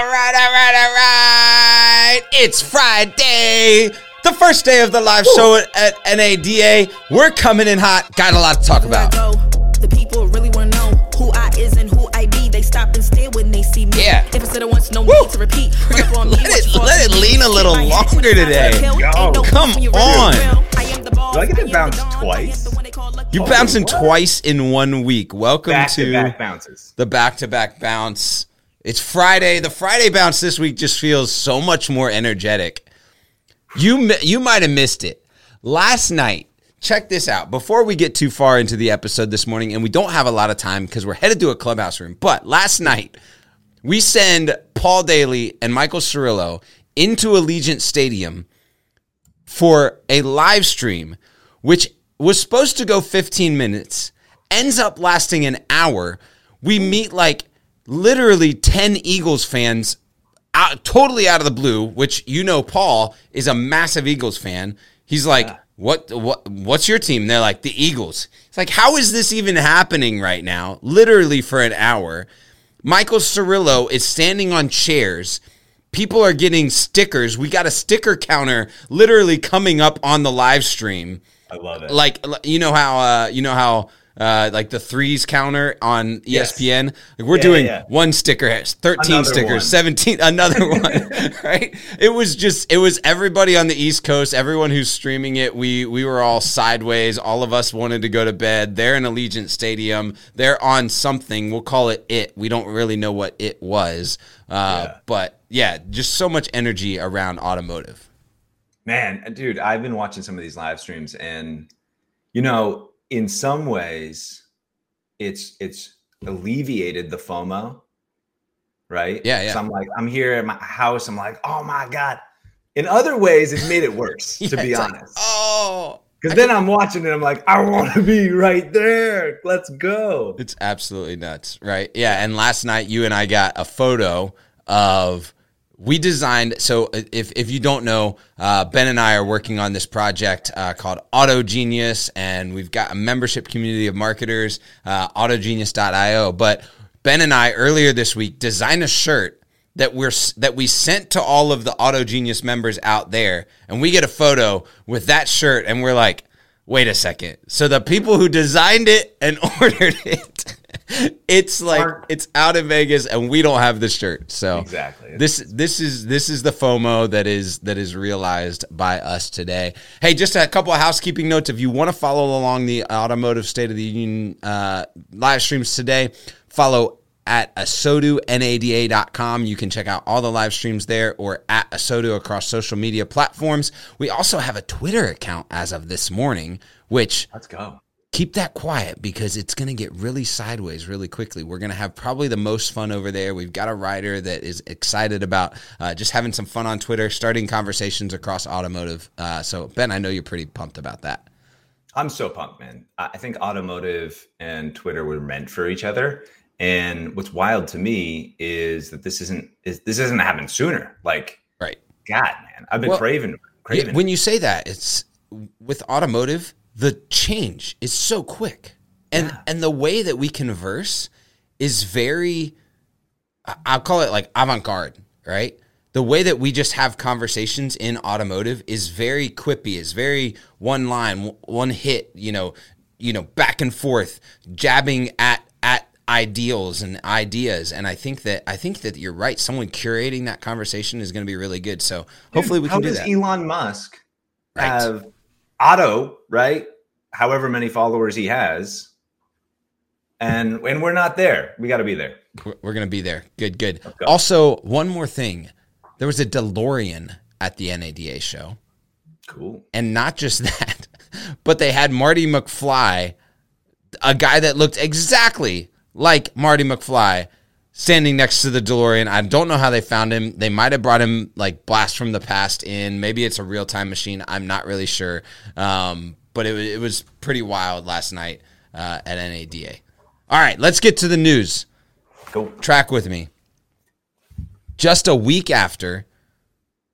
All right, all right, all right. It's Friday, the first day of the live show at, at NADA. We're coming in hot. Got a lot to talk about. Go. The people really want to know who I is and who I be. They stop and stare when they see me. Yeah. If it's to once, no Woo. need to repeat. Run up on me, Let it- let it lean a little longer today. Yo, come when you really on. real. I am the Do I get to bounce dawn. I twice? the one they call lucky. Bouncing twice in one week. Welcome Back to to back bounces. the back to back bounce. It's Friday. The Friday bounce this week just feels so much more energetic. You you might have missed it last night. Check this out. Before we get too far into the episode this morning, and we don't have a lot of time because we're headed to a clubhouse room. But last night we send Paul Daly and Michael Cirillo into Allegiant Stadium for a live stream, which was supposed to go 15 minutes, ends up lasting an hour. We meet like literally 10 Eagles fans out, totally out of the blue, which you know Paul is a massive Eagles fan. He's like, "What what what's your team?" They're like, "The Eagles." It's like, "How is this even happening right now?" Literally for an hour. Michael Cirillo is standing on chairs. People are getting stickers. We got a sticker counter literally coming up on the live stream I love it. like you know how uh you know how uh like the threes counter on E Yes. ESPN like we're Yeah, doing yeah. one sticker has 13 Another stickers one. 17 another one right? It was just it was everybody on the east coast everyone who's streaming it. We we were all sideways. All of us wanted to go to bed. They're in Allegiant Stadium. They're on something. We'll call it it. We don't really know what it was. Uh Yeah. but yeah just so much energy around automotive. Man, dude, I've been watching some of these live streams and you know, in some ways it's it's alleviated the FOMO, right? Yeah, yeah. So I'm like, I'm here at my house, I'm like, oh my God. In other ways, it's made it worse, to be it's like, honest. oh Because then I'm watching it, I'm like, I want to be right there. Let's go. It's absolutely nuts, right? Yeah, and last night you and I got a photo of we designed. So if if you don't know, uh, Ben and I are working on this project uh, called Auto Genius, and we've got a membership community of marketers, uh, AutoGenius.io. But Ben and I earlier this week designed a shirt that we're that we sent to all of the Auto Genius members out there, and we get a photo with that shirt, and we're like, wait a second. So the people who designed it and ordered it, it's like Aren't- it's out in Vegas, and we don't have the shirt. So Exactly. this this is this is the FOMO that is that is realized by us today. Hey, just a couple of housekeeping notes. If you want to follow along the automotive State of the Union uh, live streams today, follow at asotunada.com. You can check out all the live streams there or at ASOTU across social media platforms. We also have a Twitter account as of this morning, which Let's go. Keep that quiet because it's going to get really sideways really quickly. We're going to have probably the most fun over there. We've got a writer that is excited about uh, just having some fun on Twitter, starting conversations across automotive. Uh, so, Ben, I know you're pretty pumped about that. I'm so pumped, man. I think automotive and Twitter were meant for each other. And what's wild to me is that this isn't is this hasn't happened sooner. Like, Right. God, man, I've been Well, craving, Yeah, craving. when you say that, it's with automotive, the change is so quick. And Yeah. and the way that we converse is very I'll call it like avant-garde, right? The way that we just have conversations in automotive is very quippy, is very one line, one hit, you know, you know, back and forth, jabbing at at ideals and ideas. And I think that I think that you're right. Someone curating that conversation is going to be really good. So hopefully we How can do does that. Elon Musk Right. have Otto, right? However many followers he has, and and we're not there. We got to be there. We're, going to be there. Good, good. go. Also, one more thing. There was a DeLorean at the NADA show. Cool. And not just that, but they had Marty McFly, a guy that looked exactly like Marty McFly, standing next to the DeLorean. I don't know how they found him. They might have brought him like blast from the past in. Maybe it's a real time machine. I'm not really sure. Um, but it, it was pretty wild last night uh, at NADA. All right, let's get to the news. Go. Track with me. Just a week after,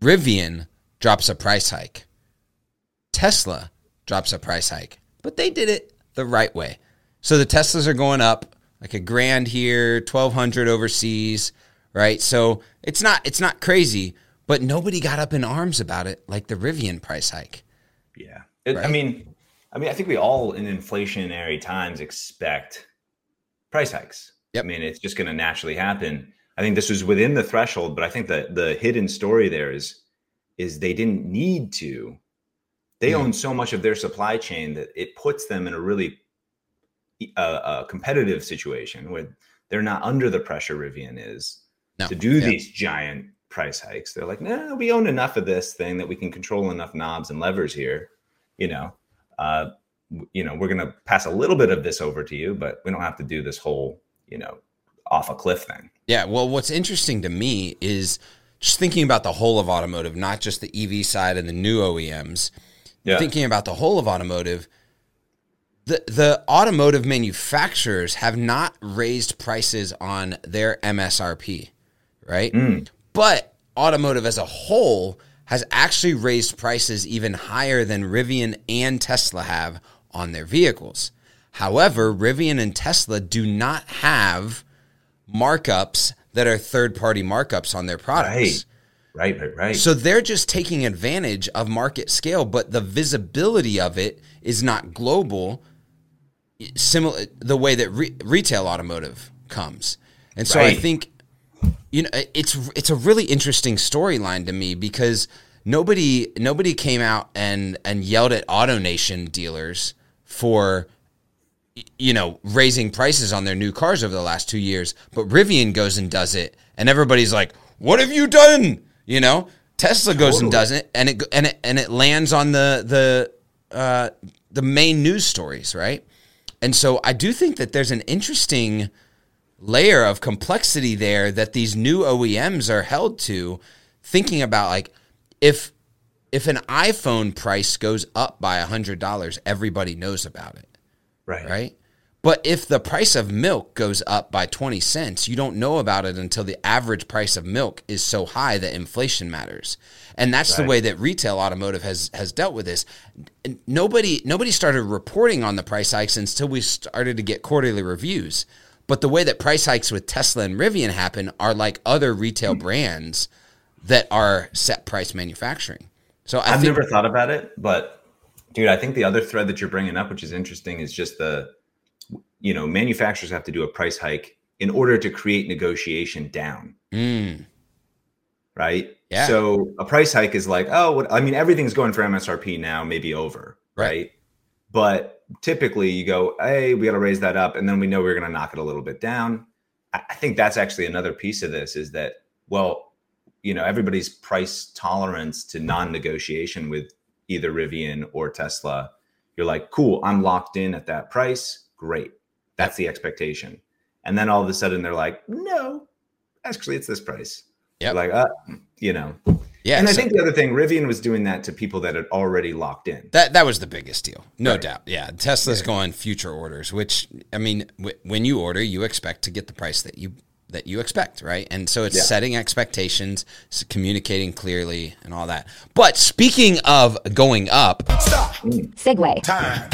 Rivian drops a price hike. Tesla drops a price hike, but they did it the right way. So the Teslas are going up like a grand here, 1200 overseas. right? So it's not it's not crazy, but nobody got up in arms about it like the Rivian price hike. Yeah, it, right? I mean, I mean, I think we all in inflationary times expect price hikes. Yep. I mean, it's just going to naturally happen. I think this was within the threshold, but I think that the hidden story there is is they didn't need to. They mm. own so much of their supply chain that it puts them in a really uh, a competitive situation where they're not under the pressure Rivian is no. to do yeah. these giant price hikes. They're like, no, we own enough of this thing that we can control enough knobs and levers here. You know, uh, you know, we're going to pass a little bit of this over to you, but we don't have to do this whole, you know, off a cliff thing. Yeah. Well, what's interesting to me is just thinking about the whole of automotive, not just the EV side and the new OEMs. Yeah. Thinking about the whole of automotive, the the automotive manufacturers have not raised prices on their MSRP, right? Mm. But automotive as a whole has actually raised prices even higher than Rivian and Tesla have on their vehicles. However, Rivian and Tesla do not have markups that are third party markups on their products. Right. Right, right, right. So they're just taking advantage of market scale, but the visibility of it is not global, similar the way that re- retail automotive comes. And so right. I think you know it's it's a really interesting storyline to me because nobody nobody came out and and yelled at AutoNation dealers for you know raising prices on their new cars over the last 2 years but Rivian goes and does it and everybody's like what have you done you know Tesla goes totally. and does it and it and it and it lands on the the uh, the main news stories right and so I do think that there's an interesting layer of complexity there that these new OEMs are held to thinking about like if if an iPhone price goes up by $100 everybody knows about it. Right. Right? But if the price of milk goes up by 20 cents, you don't know about it until the average price of milk is so high that inflation matters. And that's right. the way that retail automotive has has dealt with this. Nobody nobody started reporting on the price hikes until we started to get quarterly reviews. But the way that price hikes with Tesla and Rivian happen are like other retail mm-hmm. brands that are set price manufacturing. So I have never thought about it, but dude, I think the other thread that you're bringing up, which is interesting, is just the you know manufacturers have to do a price hike in order to create negotiation down. Mm. Right. Yeah. So a price hike is like, oh, what, I mean, everything's going for MSRP now, maybe over, right? right? But typically, you go, hey, we got to raise that up, and then we know we're going to knock it a little bit down. I think that's actually another piece of this is that, well, you know, everybody's price tolerance to non-negotiation with either Rivian or Tesla. You're like, cool, I'm locked in at that price. Great. That's the expectation. And then all of a sudden they're like, no, actually it's this price. Yeah. Like, uh, you know. Yeah. And I think the other thing, Rivian was doing that to people that had already locked in. That that was the biggest deal, no right. doubt. Yeah, Tesla's yeah. going future orders, which I mean, w- when you order, you expect to get the price that you that you expect, right? And so it's yeah. setting expectations, communicating clearly, and all that. But speaking of going up, stop. Mm. Segue time.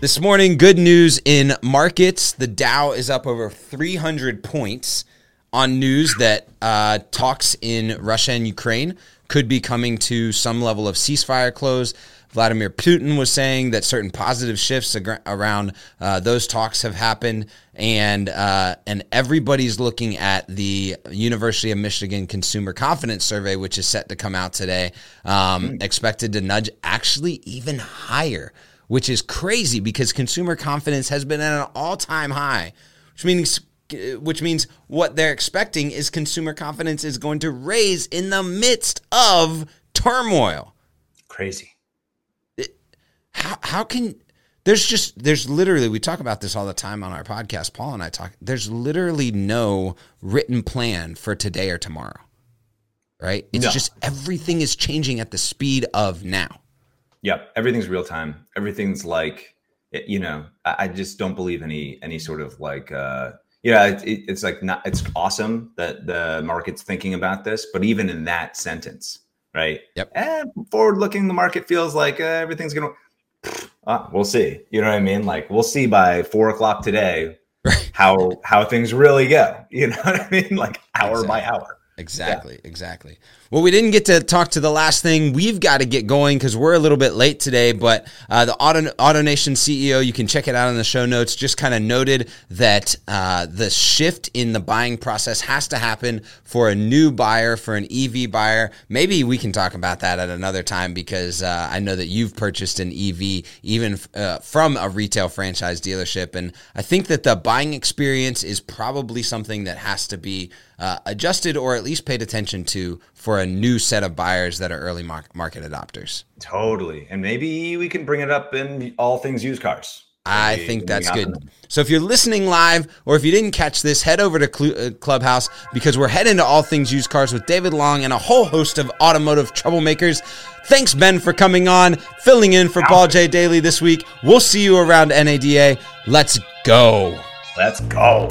This morning, good news in markets. The Dow is up over 300 points on news that uh, talks in Russia and Ukraine could be coming to some level of ceasefire close. Vladimir Putin was saying that certain positive shifts ag- around uh, those talks have happened, and uh, and everybody's looking at the University of Michigan Consumer Confidence Survey, which is set to come out today, um, mm. expected to nudge actually even higher which is crazy because consumer confidence has been at an all-time high, which means which means what they're expecting is consumer confidence is going to raise in the midst of turmoil. Crazy. how how can there's just there's literally we talk about this all the time on our podcast. Paul and I talk. There's literally no written plan for today or tomorrow. Right? It's no. just everything is changing at the speed of now. Yep, everything's real time. Everything's like, you know, I, just don't believe any any sort of like, uh, yeah, it, it's like not. It's awesome that the market's thinking about this, but even in that sentence, right? Yep. And forward looking, the market feels like uh, everything's gonna. Uh, we'll see. You know what I mean? Like we'll see by four o'clock today how how things really go. You know what I mean? Like hour exactly. by hour. Exactly, yeah. exactly. Well, we didn't get to talk to the last thing. We've got to get going because we're a little bit late today. But uh, the Auto, AutoNation CEO, you can check it out in the show notes, just kind of noted that uh, the shift in the buying process has to happen for a new buyer, for an EV buyer. Maybe we can talk about that at another time because uh, I know that you've purchased an EV even uh, from a retail franchise dealership. And I think that the buying experience is probably something that has to be uh, adjusted or at least paid attention to for a new set of buyers that are early market adopters. Totally. And maybe we can bring it up in all things used cars. I think that's good. So if you're listening live or if you didn't catch this, head over to uh, Clubhouse because we're heading to all things used cars with David Long and a whole host of automotive troublemakers. Thanks, Ben, for coming on, filling in for Paul J. Daly this week. We'll see you around NADA. Let's go. Let's go.